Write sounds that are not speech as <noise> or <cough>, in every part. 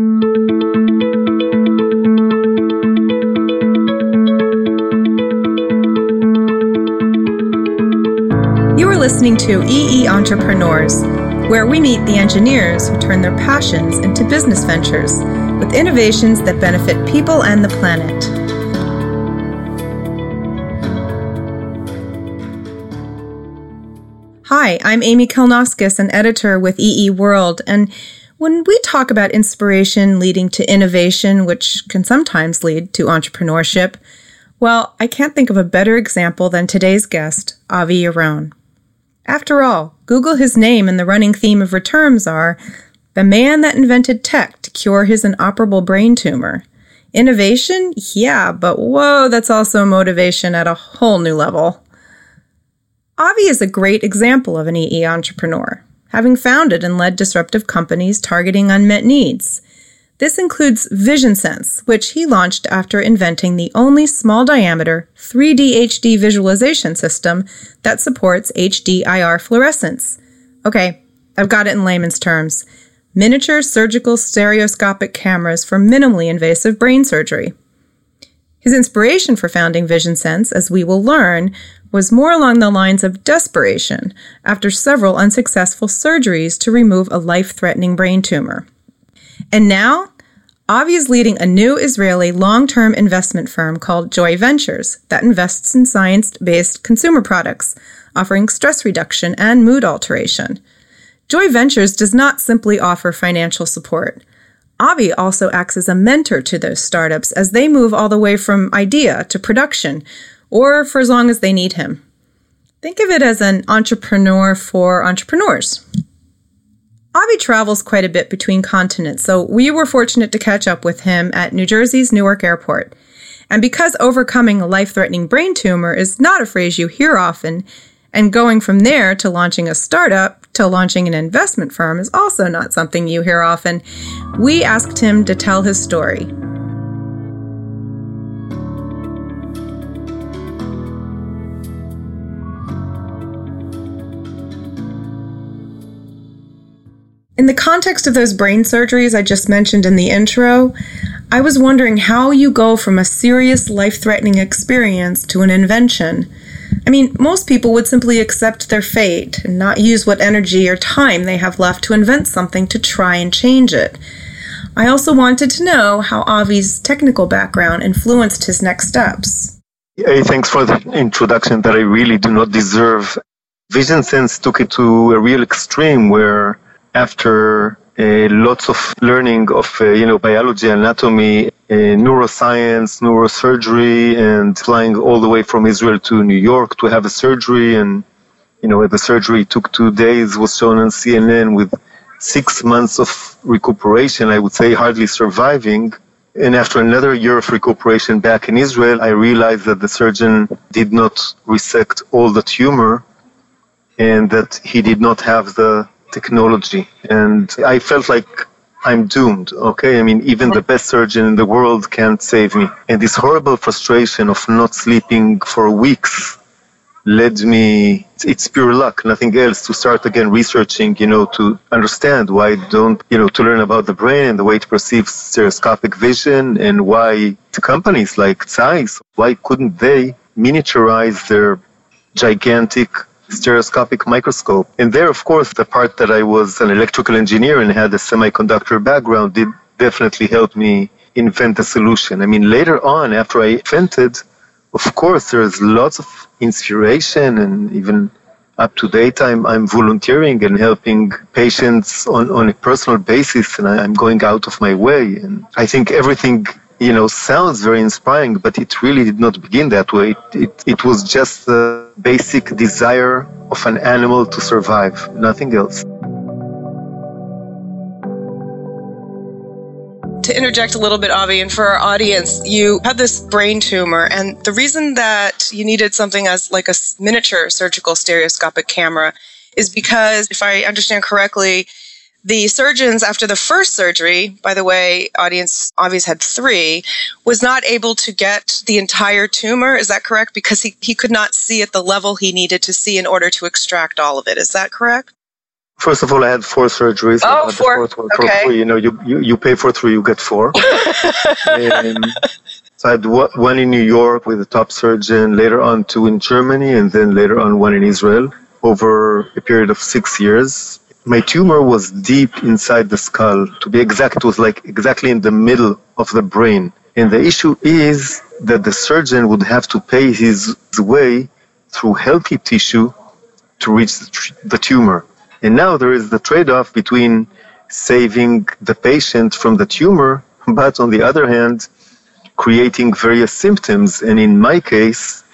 You are listening to EE Entrepreneurs, where we meet the engineers who turn their passions into business ventures with innovations that benefit people and the planet. Hi, I'm Amy Kalnoskas, an editor with EE World, and when we talk about inspiration leading to innovation, which can sometimes lead to entrepreneurship, well, I can't think of a better example than today's guest, Avi Yaron. After all, Google his name and the running theme of returns are the man that invented tech to cure his inoperable brain tumor. Innovation? Yeah, but whoa, that's also motivation at a whole new level. Avi is a great example of an EE entrepreneur, having founded and led disruptive companies targeting unmet needs. This includes VisionSense, which he launched after inventing the only small diameter 3D HD visualization system that supports HDIR fluorescence. Okay, I've got it in layman's terms miniature surgical stereoscopic cameras for minimally invasive brain surgery. His inspiration for founding VisionSense, as we will learn, was more along the lines of desperation after several unsuccessful surgeries to remove a life threatening brain tumor. And now, Avi is leading a new Israeli long term investment firm called Joy Ventures that invests in science based consumer products, offering stress reduction and mood alteration. Joy Ventures does not simply offer financial support. Avi also acts as a mentor to those startups as they move all the way from idea to production, or for as long as they need him. Think of it as an entrepreneur for entrepreneurs. Avi travels quite a bit between continents, so we were fortunate to catch up with him at New Jersey's Newark Airport. And because overcoming a life threatening brain tumor is not a phrase you hear often, and going from there to launching a startup to launching an investment firm is also not something you hear often, we asked him to tell his story. In the context of those brain surgeries I just mentioned in the intro, I was wondering how you go from a serious life threatening experience to an invention. I mean, most people would simply accept their fate and not use what energy or time they have left to invent something to try and change it. I also wanted to know how Avi's technical background influenced his next steps. Hey, thanks for the introduction that I really do not deserve. VisionSense took it to a real extreme where after uh, lots of learning of uh, you know biology, anatomy, uh, neuroscience, neurosurgery, and flying all the way from Israel to New York to have a surgery. And you know the surgery took two days. Was shown on CNN with six months of recuperation. I would say hardly surviving. And after another year of recuperation back in Israel, I realized that the surgeon did not resect all the tumor and that he did not have the technology. And I felt like I'm doomed, okay? I mean, even the best surgeon in the world can't save me. And this horrible frustration of not sleeping for weeks led me, it's pure luck, nothing else, to start again researching, you know, to understand why don't, you know, to learn about the brain and the way it perceives stereoscopic vision and why companies like Zeiss, why couldn't they miniaturize their gigantic stereoscopic microscope. And there, of course, the part that I was an electrical engineer and had a semiconductor background did definitely help me invent a solution. I mean, later on, after I invented, of course, there's lots of inspiration and even up to date, I'm, I'm volunteering and helping patients on, on a personal basis, and I'm going out of my way. And I think everything you know, sounds very inspiring, but it really did not begin that way. It, it, it was just the basic desire of an animal to survive, nothing else. to interject a little bit, Avi, and for our audience, you had this brain tumor, and the reason that you needed something as like a miniature surgical stereoscopic camera is because, if I understand correctly, the surgeons after the first surgery by the way audience obviously had three was not able to get the entire tumor is that correct because he, he could not see at the level he needed to see in order to extract all of it is that correct First of all, I had four surgeries. Oh, four. For okay. Free. You know, you, you, you pay for three, you get four. <laughs> um, so I had one in New York with a top surgeon, later on two in Germany, and then later on one in Israel over a period of six years. My tumor was deep inside the skull. To be exact, it was like exactly in the middle of the brain. And the issue is that the surgeon would have to pay his way through healthy tissue to reach the tumor. And now there is the trade off between saving the patient from the tumor, <laughs> but on the other hand, creating various symptoms. And in my case,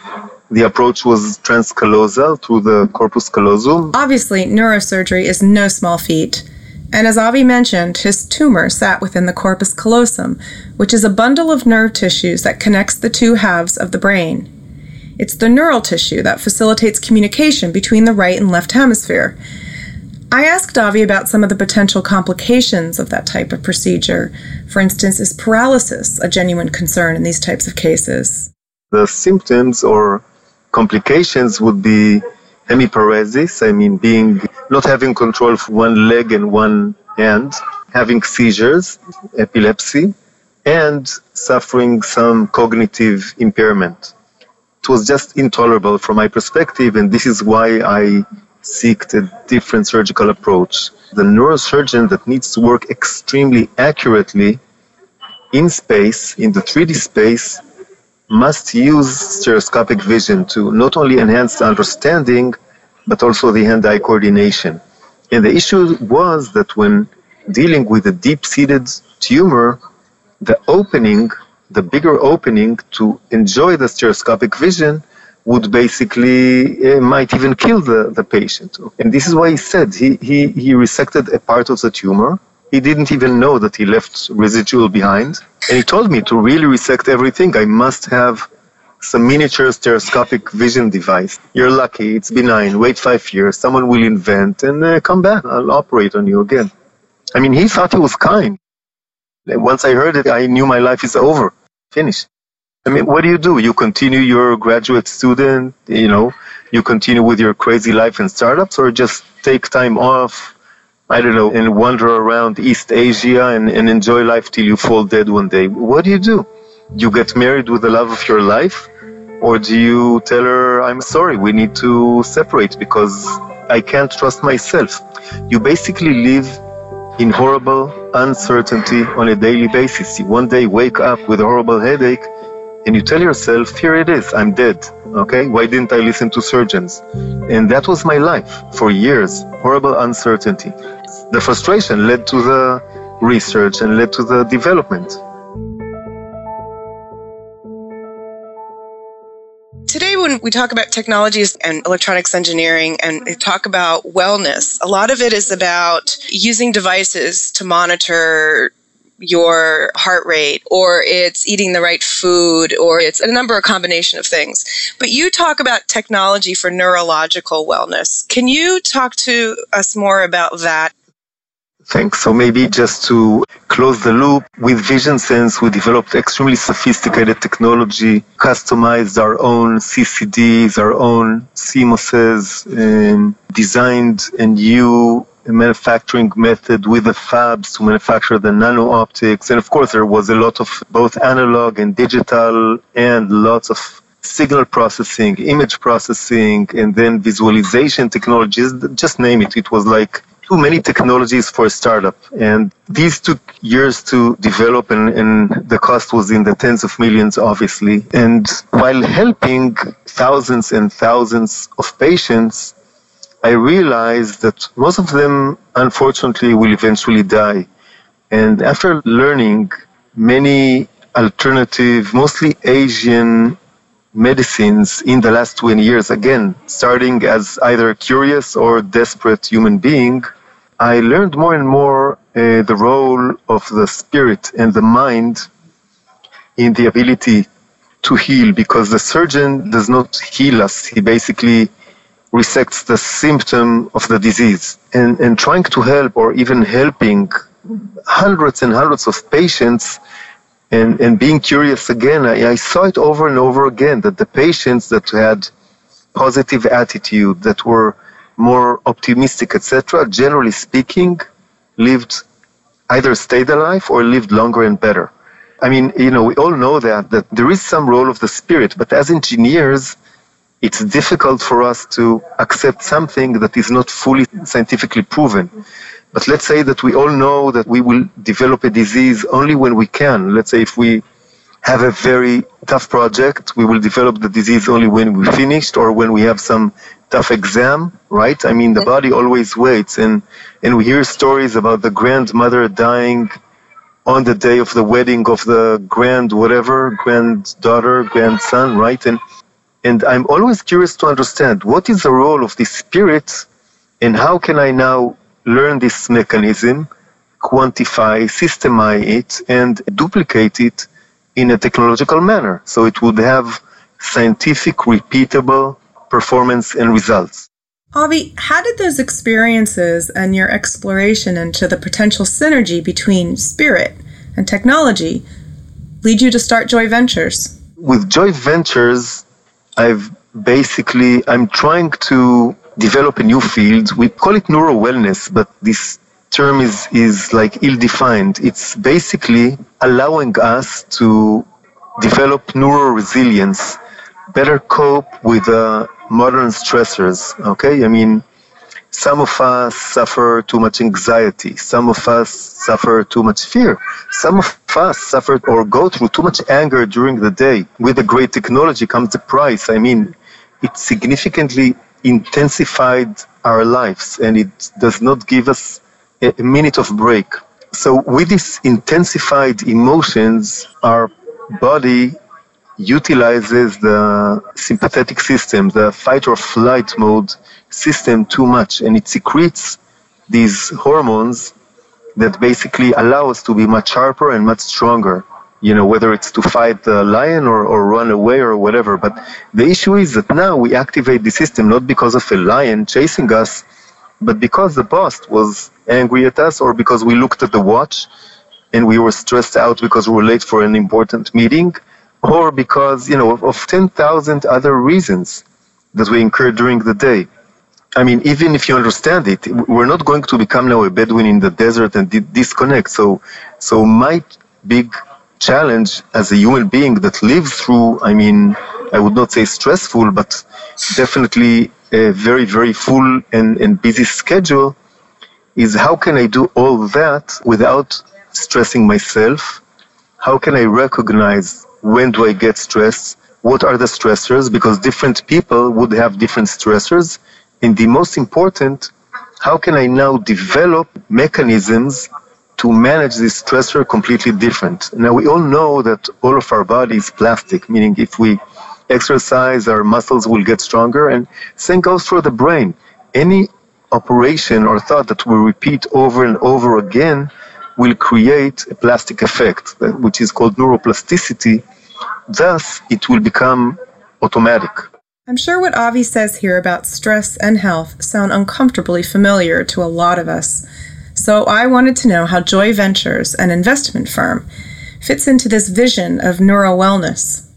the approach was transcallosal to the corpus callosum. Obviously, neurosurgery is no small feat. And as Avi mentioned, his tumor sat within the corpus callosum, which is a bundle of nerve tissues that connects the two halves of the brain. It's the neural tissue that facilitates communication between the right and left hemisphere. I asked Avi about some of the potential complications of that type of procedure. For instance, is paralysis a genuine concern in these types of cases? The symptoms or complications would be hemiparesis, I mean, being not having control of one leg and one hand, having seizures, epilepsy, and suffering some cognitive impairment. It was just intolerable from my perspective, and this is why I seek a different surgical approach. The neurosurgeon that needs to work extremely accurately in space, in the 3D space, must use stereoscopic vision to not only enhance the understanding, but also the hand eye coordination. And the issue was that when dealing with a deep seated tumor, the opening, the bigger opening to enjoy the stereoscopic vision would basically uh, might even kill the, the patient. And this is why he said he, he, he resected a part of the tumor. He didn't even know that he left residual behind. And he told me to really resect everything, I must have some miniature stereoscopic vision device. You're lucky, it's benign. Wait five years, someone will invent and uh, come back. I'll operate on you again. I mean, he thought he was kind. Once I heard it, I knew my life is over, finished. I mean, what do you do? You continue your graduate student, you know, you continue with your crazy life in startups, or just take time off, I don't know, and wander around East Asia and, and enjoy life till you fall dead one day? What do you do? You get married with the love of your life, or do you tell her, I'm sorry, we need to separate because I can't trust myself? You basically live in horrible uncertainty on a daily basis. You one day wake up with a horrible headache and you tell yourself, here it is, I'm dead. Okay, why didn't I listen to surgeons? And that was my life for years horrible uncertainty. The frustration led to the research and led to the development. Today, when we talk about technologies and electronics engineering and talk about wellness, a lot of it is about using devices to monitor your heart rate or it's eating the right food or it's a number of combination of things. But you talk about technology for neurological wellness. Can you talk to us more about that? Thanks. So maybe just to close the loop, with VisionSense, we developed extremely sophisticated technology, customized our own CCDs, our own CMOSes, um, and designed a new manufacturing method with the fabs to manufacture the nano optics. And of course, there was a lot of both analog and digital and lots of signal processing, image processing, and then visualization technologies. Just name it. It was like too many technologies for a startup. And these took years to develop, and, and, the cost was in the tens of millions, obviously. And while helping thousands and thousands of patients, I realized that most of them, unfortunately, will eventually die. And after learning many alternative, mostly Asian medicines in the last 20 years, again, starting as either a curious or desperate human being, I learned more and more uh, the role of the spirit and the mind in the ability to heal because the surgeon does not heal us. He basically resects the symptom of the disease. And, and trying to help or even helping hundreds and hundreds of patients and, and being curious again, I, I saw it over and over again that the patients that had positive attitude, that were more optimistic, etc., generally speaking, lived either stayed alive or lived longer and better. I mean, you know, we all know that that there is some role of the spirit, but as engineers, it's difficult for us to accept something that is not fully scientifically proven. But let's say that we all know that we will develop a disease only when we can. Let's say if we have a very tough project, we will develop the disease only when we finished or when we have some tough exam, right? I mean, the body always waits, and and we hear stories about the grandmother dying on the day of the wedding of the grand whatever granddaughter, grandson, right? And and I'm always curious to understand what is the role of the spirit, and how can I now learn this mechanism, quantify, systemize it, and duplicate it in a technological manner, so it would have scientific, repeatable performance and results. Avi, how did those experiences and your exploration into the potential synergy between spirit and technology lead you to start Joy Ventures? With Joy Ventures, I've basically I'm trying to develop a new field. We call it neuro wellness, but this term is is like ill-defined. It's basically allowing us to develop neuro resilience, better cope with uh, modern stressors. Okay, I mean, some of us suffer too much anxiety. Some of us suffer too much fear. Some of us suffer or go through too much anger during the day. With the great technology comes the price. I mean, it significantly intensified our lives and it does not give us a minute of break. So, with these intensified emotions, our body utilizes the sympathetic system, the fight or flight mode system too much, and it secretes these hormones that basically allow us to be much sharper and much stronger. You know, whether it's to fight the lion or, or run away or whatever. But the issue is that now we activate the system not because of a lion chasing us, but because the boss was angry at us or because we looked at the watch and we were stressed out because we were late for an important meeting or because, you know, of, of 10,000 other reasons that we incur during the day. I mean, even if you understand it, we're not going to become now a Bedouin in the desert and disconnect. So, so my big challenge as a human being that lives through, I mean, I would not say stressful, but definitely a very, very full and, and busy schedule is how can I do all that without stressing myself? How can I recognize when do I get stressed? What are the stressors? Because different people would have different stressors. And the most important, how can I now develop mechanisms to manage this stressor completely different? Now, we all know that all of our body is plastic, meaning if we exercise, our muscles will get stronger. And same goes for the brain. Any operation or thought that we repeat over and over again will create a plastic effect, which is called neuroplasticity, Thus, it will become automatic. I'm sure what Avi says here about stress and health sound uncomfortably familiar to a lot of us. So I wanted to know how Joy Ventures, an investment firm, fits into this vision of neuro wellness.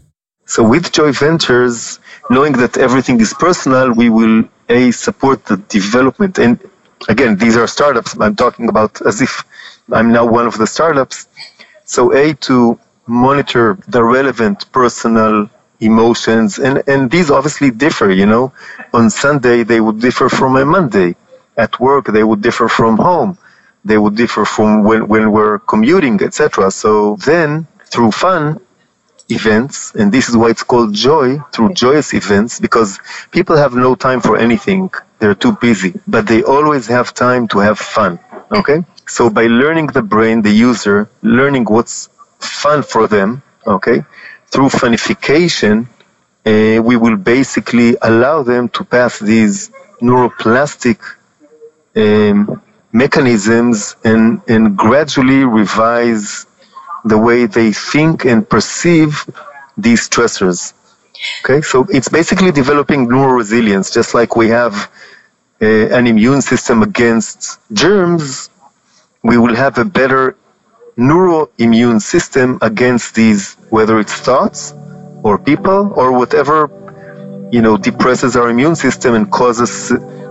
So with Joy Ventures, knowing that everything is personal, we will a support the development. And again, these are startups. I'm talking about as if I'm now one of the startups. So a to monitor the relevant personal emotions and, and these obviously differ you know. On sunday they would differ from a monday. At work they would differ from home. They would differ from when, when we're commuting etc so then through fun events and this is why it's called joy through joyous events because people have no time for anything. They're too busy. But they always have time to have fun okay? So by learning the brain the user learning what's fun for them, okay, through funification, uh, we will basically allow them to pass these neuroplastic um, mechanisms and, and gradually revise the way they think and perceive these stressors. Okay, so it's basically developing neural resilience, just like we have uh, an immune system against germs, we will have a better neuroimmune system against these, whether it's thoughts or people or whatever, you know, depresses our immune system and causes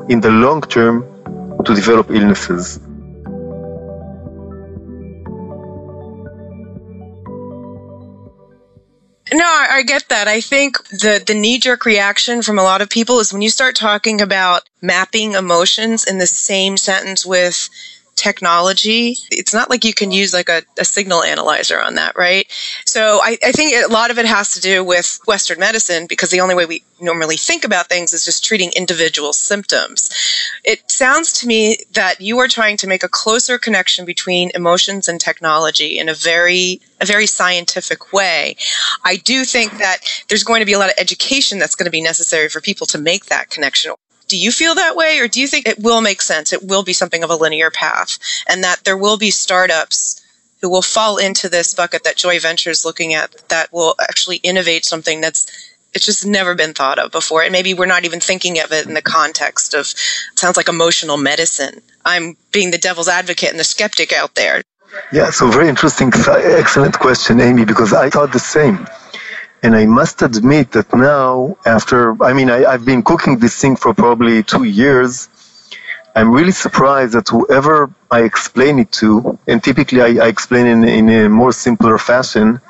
in the long term to develop illnesses. No, I get that. I think the the knee jerk reaction from a lot of people is when you start talking about mapping emotions in the same sentence with technology. It's not like you can use like a, a signal analyzer on that, right? So I, I, think a lot of it has to do with Western medicine because the only way we normally think about things is just treating individual symptoms. It sounds to me that you are trying to make a closer connection between emotions and technology in a very a very scientific way. I do think that there's going to be a lot of education that's going to be necessary for people to make that connection do you feel that way, or do you think it will make sense? It will be something of a linear path, and that there will be startups who will fall into this bucket that Joy Ventures looking at that will actually innovate something that's it's just never been thought of before, and maybe we're not even thinking of it in the context of sounds like emotional medicine. I'm being the devil's advocate and the skeptic out there. Yeah, so very interesting, excellent question, Amy, because I thought the same. And I must admit that now, after, I mean, I, have been cooking this thing for probably two years. I'm really surprised that whoever I explain it to, and typically I, I explain in, in a more simpler fashion,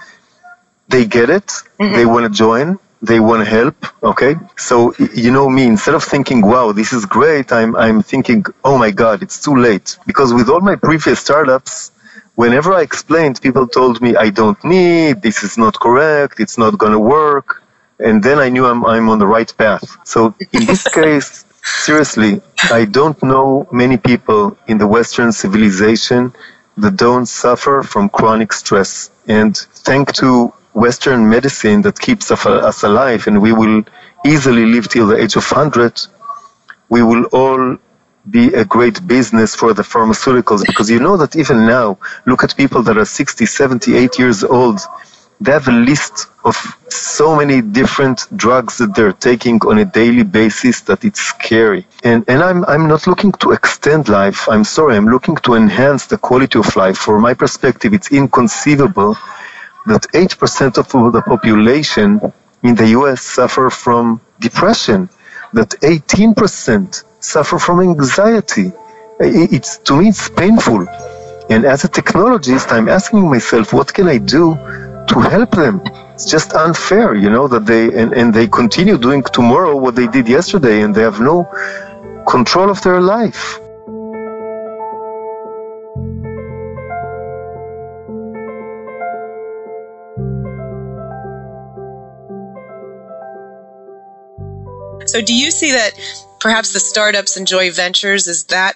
they get it, mm-hmm. they want to join, they want to help. Okay, so you know me. Instead of thinking, "Wow, this is great," I'm I'm thinking, "Oh my God, it's too late." Because with all my previous startups, whenever I explained, people told me, I don't need, this is not correct, it's not going to work. And then I knew I'm, I'm on the right path. So in this <laughs> case, seriously, I don't know many people in the Western civilization that don't suffer from chronic stress. And thanks to Western medicine that keeps us alive and we will easily live till the age of 100, we will all be a great business for the pharmaceuticals because you know that even now, look at people that are 60, 78 years old. They have a list of so many different drugs that they're taking on a daily basis that it's scary. And, and I'm, I'm not looking to extend life. I'm sorry. I'm looking to enhance the quality of life. For my perspective, it's inconceivable that 8% of the population in the US suffer from depression, that 18% suffer from anxiety. It's to me it's painful. And as a technologist, I'm asking myself, what can I do to help them? It's just unfair, you know, that they and, and they continue doing tomorrow what they did yesterday and they have no control of their life. So, do you see that perhaps the startups and Joy Ventures is that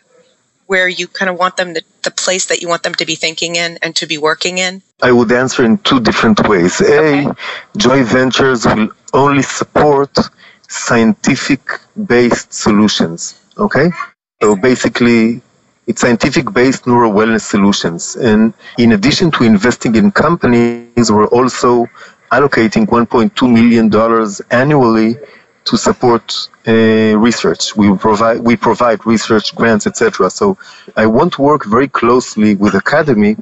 where you kind of want them to the place that you want them to be thinking in and to be working in? I would answer in two different ways. Okay. A, Joy Ventures will only support scientific based solutions. Okay? So basically, it's scientific based neuro wellness solutions. And in addition to investing in companies, we're also allocating $1.2 million annually to support uh, research. We provide we provide research grants, etc. So I want to work very closely with academy,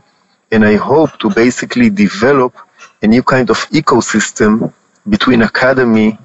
and I hope to basically develop a new kind of ecosystem between academy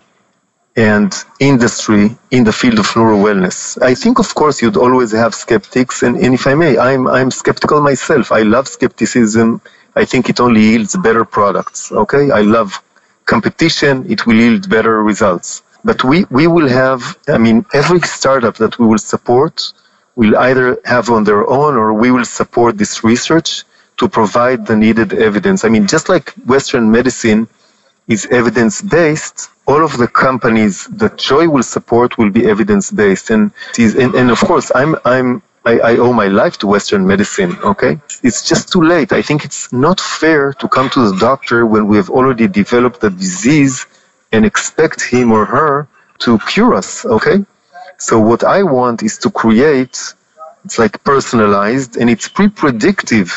and industry in the field of neuro wellness. I think, of course, you'd always have skeptics, and, and if I may, I'm I'm skeptical myself. I love skepticism. I think it only yields better products. Okay, I love competition. It will yield better results. But we, we will have, I mean, every startup that we will support will either have on their own or we will support this research to provide the needed evidence. I mean, just like Western medicine is evidence based, all of the companies that Joy will support will be evidence based. And, and, and of course, I'm, I'm, I, I owe my life to Western medicine, okay? It's just too late. I think it's not fair to come to the doctor when we have already developed the disease and expect him or her to cure us, okay? So what I want is to create, it's like personalized and it's pre-predictive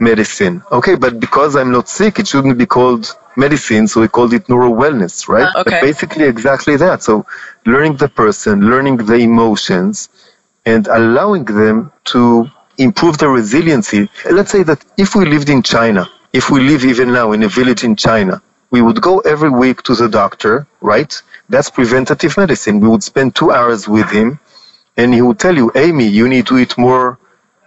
medicine, okay? But because I'm not sick, it shouldn't be called medicine, so we called it neuro wellness, right? Uh, okay. But basically exactly that. So learning the person, learning the emotions, and allowing them to improve their resiliency. Let's say that if we lived in China, if we live even now in a village in China, we would go every week to the doctor, right? That's preventative medicine. We would spend two hours with him and he would tell you, Amy, you need to eat more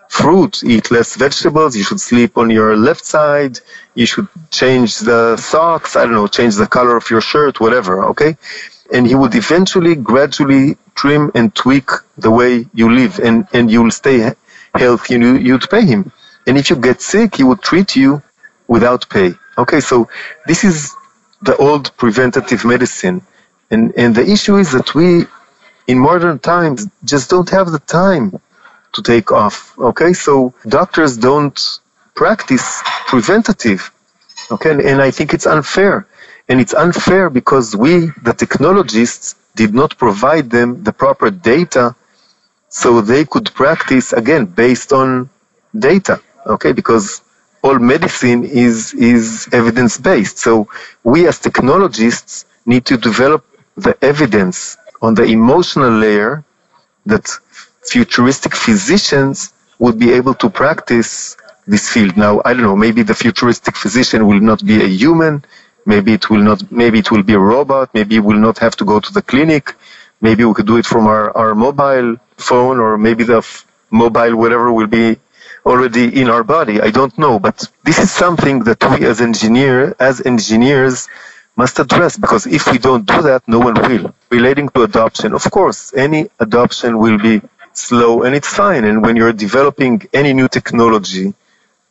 fruit, eat less vegetables, you should sleep on your left side, you should change the socks, I don't know, change the color of your shirt, whatever, okay? And he would eventually gradually trim and tweak the way you live and, and you'll stay healthy and you, you'd pay him. And if you get sick, he would treat you without pay. Okay, so this is the old preventative medicine. And, and the issue is that we, in modern times, just don't have the time to take off. Okay, so doctors don't practice preventative. Okay, and, and I think it's unfair. And it's unfair because we, the technologists, did not provide them the proper data so they could practice again based on data. Okay, because all medicine is is evidence based. So we as technologists need to develop the evidence on the emotional layer that futuristic physicians would be able to practice this field. Now, I don't know, maybe the futuristic physician will not be a human, maybe it will not, maybe it will be a robot, maybe we will not have to go to the clinic, maybe we could do it from our, our mobile phone, or maybe the f- mobile whatever will be already in our body. I don't know, but this is something that we as engineer, as engineers, must address because if we don't do that, no one will. Relating to adoption, of course, any adoption will be slow and it's fine. And when you're developing any new technology,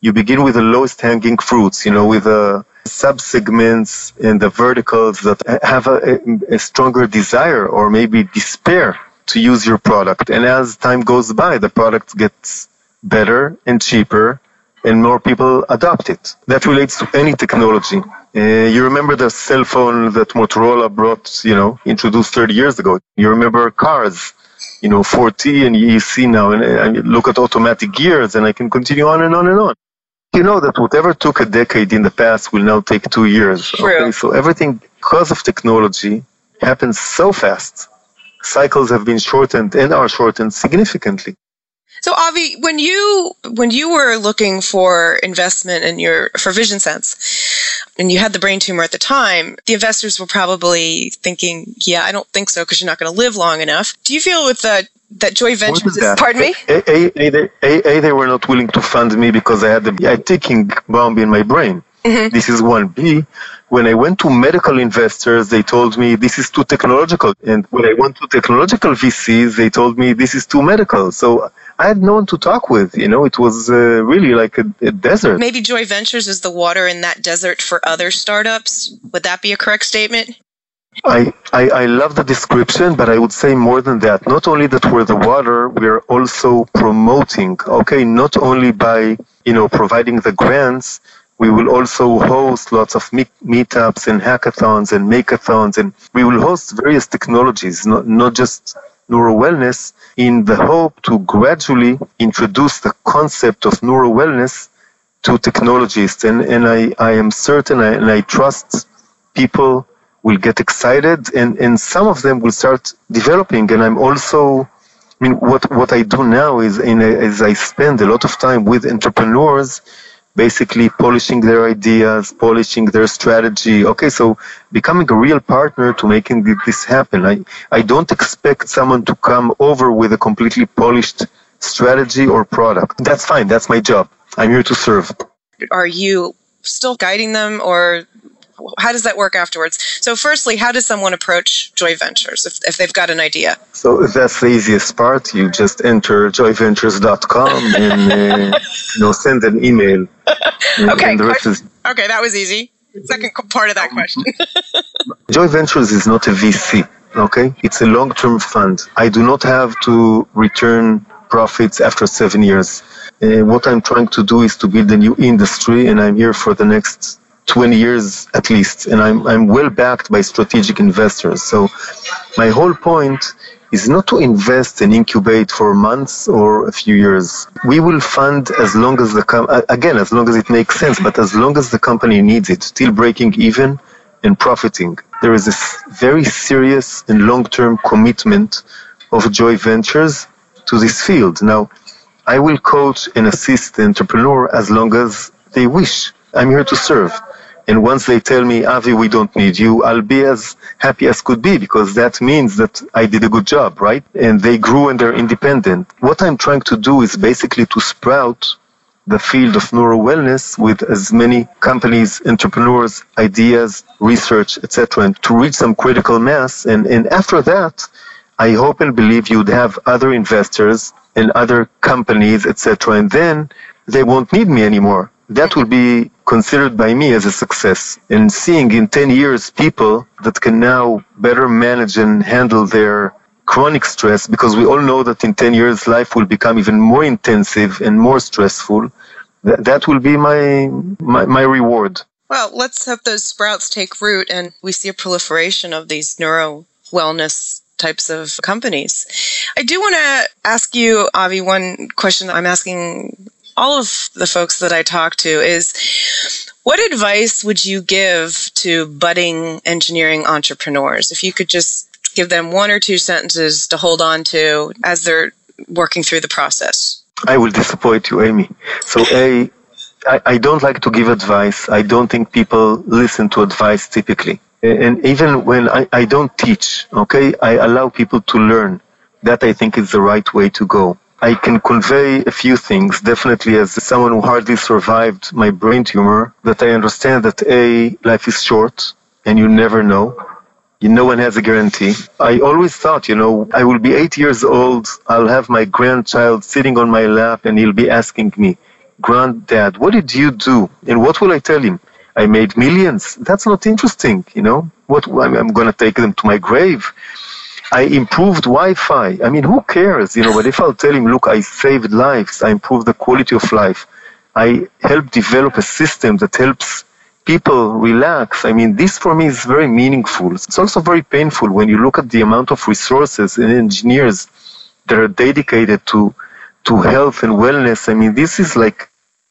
you begin with the lowest hanging fruits, you know, with the subsegments and the verticals that have a, a, stronger desire or maybe despair to use your product. And as time goes by, the product gets better and cheaper and more people adopt it. That relates to any technology. Uh, you remember the cell phone that Motorola brought, you know, introduced 30 years ago. You remember cars you know, 4T and see now, and, and look at automatic gears, and I can continue on and on and on. You know that whatever took a decade in the past will now take two years. True. Okay? So everything, because of technology, happens so fast. Cycles have been shortened and are shortened significantly. So Avi, when you when you were looking for investment in your for VisionSense, and you had the brain tumor at the time, the investors were probably thinking, "Yeah, I don't think so because you're not going to live long enough." Do you feel with the that Joy Ventures is, pardon me? A, a, a, they, a, a, they were not willing to fund me because I had a, a ticking bomb in my brain. Mm-hmm. This is one. B, when I went to medical investors, they told me this is too technological. And when I went to technological VCs, they told me this is too medical. So I had no one to talk with. You know, it was uh, really like a, a, desert. Maybe Joy Ventures is the water in that desert for other startups. Would that be a correct statement? I, I, I love the description, but I would say more than that. Not only that we're the water, we're also promoting, okay, not only by, you know, providing the grants, we will also host lots of meet- meetups and hackathons and makeathons, and we will host various technologies, not, not just neuro wellness, in the hope to gradually introduce the concept of neuro wellness to technologists. And, and I, I am certain I, and I trust people will get excited and, and some of them will start developing. And I'm also, I mean, what, what I do now is, in a, is I spend a lot of time with entrepreneurs basically polishing their ideas, polishing their strategy. Okay, so becoming a real partner to making this happen. I, I don't expect someone to come over with a completely polished strategy or product. That's fine. That's my job. I'm here to serve. Are you still guiding them or how does that work afterwards? So, firstly, how does someone approach Joy Ventures if, if they've got an idea? So that's the easiest part. You just enter joyventures.com <laughs> and uh, you know send an email. <laughs> okay. Is- okay, that was easy. Second part of that question. <laughs> Joy Ventures is not a VC. Okay, it's a long-term fund. I do not have to return profits after seven years. Uh, what I'm trying to do is to build a new industry, and I'm here for the next 20 years at least, and I'm, I'm well backed by strategic investors. So my whole point is not to invest and incubate for months or a few years. We will fund as long as the com- again as long as it makes sense, but as long as the company needs it, till breaking even and profiting. There is a very serious and long-term commitment of Joy Ventures to this field. Now, I will coach and assist the entrepreneur as long as they wish. I'm here to serve And once they tell me, Avi, we don't need you, I'll be as happy as could be because that means that I did a good job, right? And they grew and they're independent. What I'm trying to do is basically to sprout the field of neuro wellness with as many companies, entrepreneurs, ideas, research, etc., and to reach some critical mass. And, and after that, I hope and believe you'd have other investors and other companies, etc., and then they won't need me anymore. That will be considered by me as a success. And seeing in 10 years people that can now better manage and handle their chronic stress, because we all know that in 10 years life will become even more intensive and more stressful, that, that will be my, my, my reward. Well, let's hope those sprouts take root and we see a proliferation of these neuro wellness types of companies. I do want to ask you, Avi, one question I'm asking all of the folks that I talk to is what advice would you give to budding engineering entrepreneurs? If you could just give them one or two sentences to hold on to as they're working through the process. I will disappoint you, Amy. So, A, I, I don't like to give advice. I don't think people listen to advice typically. And even when I, I don't teach, okay, I allow people to learn. That I think is the right way to go. I can convey a few things, definitely as someone who hardly survived my brain tumor, that I understand that A, life is short and you never know. No one has a guarantee. I always thought, you know, I will be eight years old, I'll have my grandchild sitting on my lap and he'll be asking me, Granddad, what did you do? And what will I tell him? I made millions. That's not interesting, you know. What I'm, I'm going to take them to my grave. I improved Wi-Fi. I mean, who cares, you know? But if I'll tell him, look, I saved lives, I improved the quality of life, I helped develop a system that helps people relax. I mean, this for me is very meaningful. It's also very painful when you look at the amount of resources and engineers that are dedicated to to health and wellness. I mean, this is like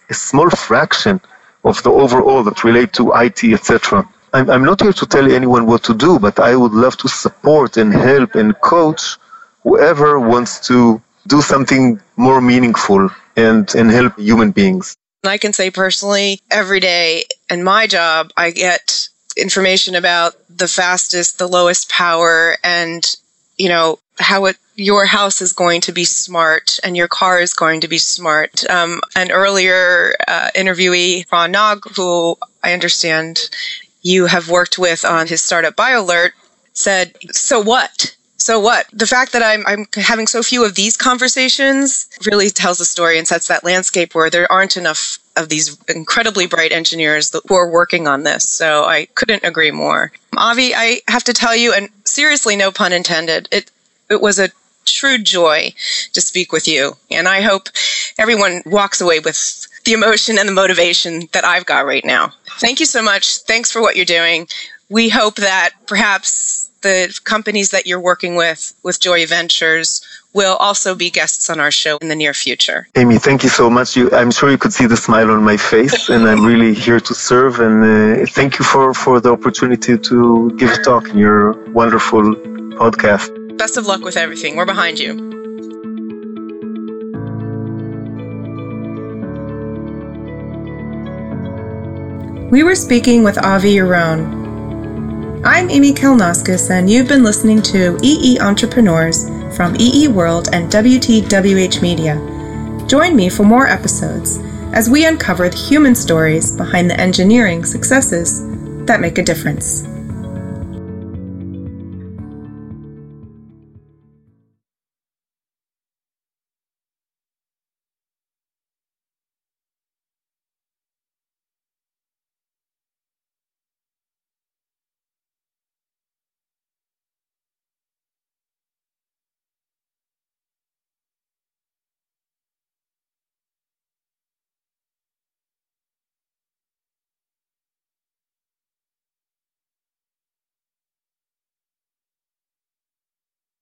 a small fraction of the overall that relate to IT, etc. I'm, I'm not here to tell anyone what to do, but I would love to support and help and coach whoever wants to do something more meaningful and, and help human beings. I can say personally, every day in my job, I get information about the fastest, the lowest power, and, you know, how it your house is going to be smart and your car is going to be smart. Um, an earlier uh, interviewee, Ron Nog, who I understand you have worked with on his startup BioAlert, said, So what? So what? The fact that I'm, I'm having so few of these conversations really tells a story and sets that landscape where there aren't enough of these incredibly bright engineers who are working on this. So I couldn't agree more. Avi, I have to tell you, and seriously, no pun intended, it, it was a true joy to speak with you. And I hope everyone walks away with the emotion and the motivation that I've got right now. Thank you so much. Thanks for what you're doing. We hope that perhaps the companies that you're working with, with Joy Ventures, will also be guests on our show in the near future. Amy, thank you so much. You, I'm sure you could see the smile on my face, and I'm really <laughs> here to serve. And uh, thank you for, for the opportunity to give a talk in your wonderful podcast. Best of luck with everything. We're behind you. We were speaking with Avi Yaron. I'm Amy Kalnoskas, and you've been listening to EE Entrepreneurs from EE World and WTWH Media. Join me for more episodes as we uncover the human stories behind the engineering successes that make a difference.